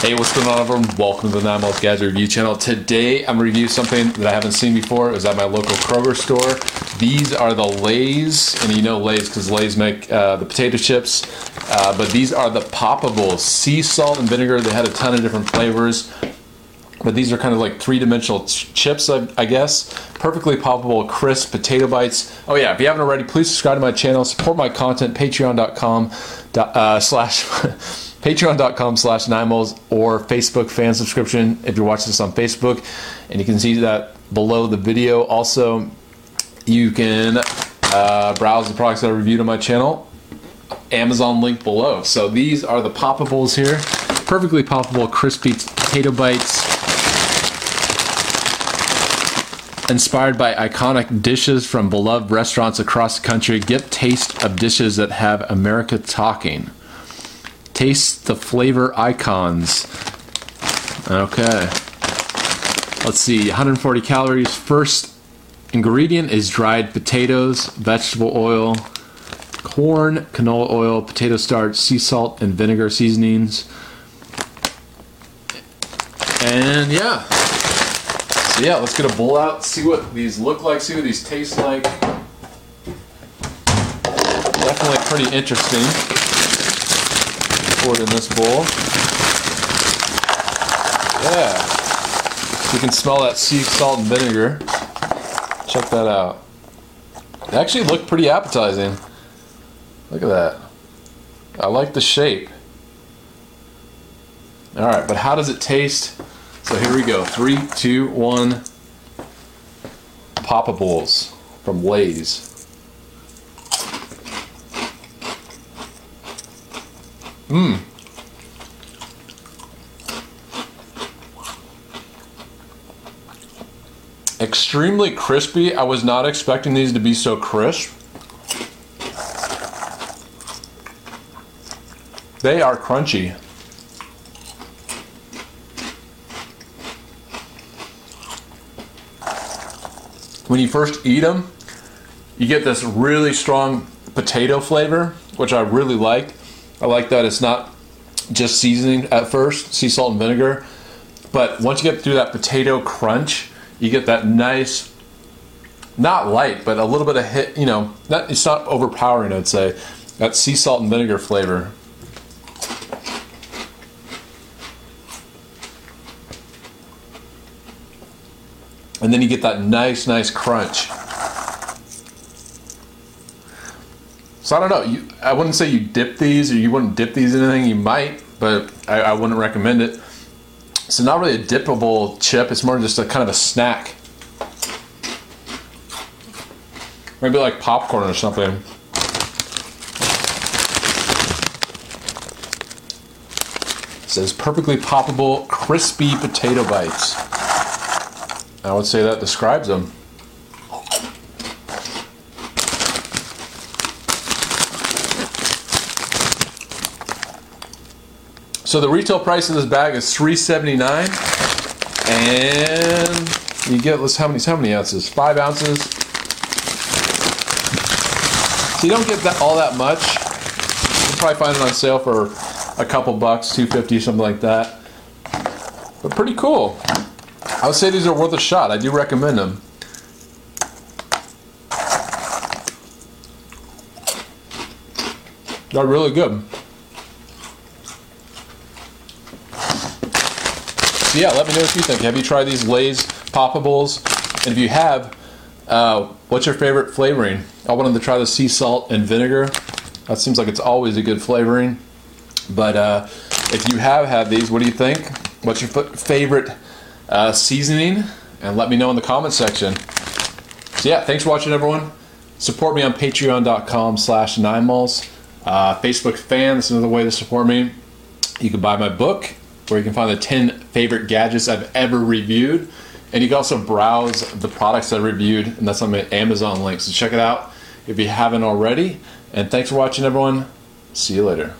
Hey, what's going on, everyone? Welcome to the Nine Miles Gadget Review channel. Today, I'm reviewing something that I haven't seen before. It was at my local Kroger store. These are the Lay's, and you know Lay's because Lay's make uh, the potato chips. Uh, but these are the Poppables, sea salt and vinegar. They had a ton of different flavors. But these are kind of like three-dimensional ch- chips, I, I guess. Perfectly poppable, crisp potato bites. Oh yeah, if you haven't already, please subscribe to my channel. Support my content. Patreon.com uh, slash patreon.com slash nimals or Facebook fan subscription if you're watching this on Facebook. And you can see that below the video. Also, you can uh, browse the products that I reviewed on my channel. Amazon link below. So these are the poppables here. Perfectly poppable, crispy potato bites. Inspired by iconic dishes from beloved restaurants across the country, get taste of dishes that have America talking. Taste the flavor icons. Okay. Let's see, 140 calories. First ingredient is dried potatoes, vegetable oil, corn, canola oil, potato starch, sea salt, and vinegar seasonings. And yeah. So yeah, let's get a bowl out, see what these look like, see what these taste like. Definitely pretty interesting. Pour it in this bowl. Yeah. You can smell that sea salt and vinegar. Check that out. They actually look pretty appetizing. Look at that. I like the shape. Alright, but how does it taste? So here we go. Three, two, one. Poppables from Lay's. Mmm. Extremely crispy. I was not expecting these to be so crisp. They are crunchy. When you first eat them, you get this really strong potato flavor, which I really like. I like that it's not just seasoning at first, sea salt and vinegar, but once you get through that potato crunch, you get that nice, not light, but a little bit of hit. You know, not, it's not overpowering. I'd say that sea salt and vinegar flavor. And then you get that nice, nice crunch. So I don't know. You, I wouldn't say you dip these, or you wouldn't dip these in anything. You might, but I, I wouldn't recommend it. So not really a dippable chip. It's more just a kind of a snack. Maybe like popcorn or something. It says perfectly poppable, crispy potato bites. I would say that describes them. So the retail price of this bag is $3.79, and you get let's how many how many ounces? Five ounces. So you don't get that all that much. You'll probably find it on sale for a couple bucks, two fifty, something like that. But pretty cool. I would say these are worth a shot. I do recommend them. They're really good. So yeah, let me know what you think. Have you tried these Lay's Poppables? And if you have, uh, what's your favorite flavoring? I wanted to try the sea salt and vinegar. That seems like it's always a good flavoring. But uh, if you have had these, what do you think? What's your f- favorite uh, seasoning? And let me know in the comment section. So yeah, thanks for watching, everyone. Support me on patreon.com slash ninemals. Uh, Facebook fan, this is another way to support me. You can buy my book, where you can find the 10 favorite gadgets I've ever reviewed. And you can also browse the products I reviewed, and that's on my Amazon link. So check it out if you haven't already. And thanks for watching, everyone. See you later.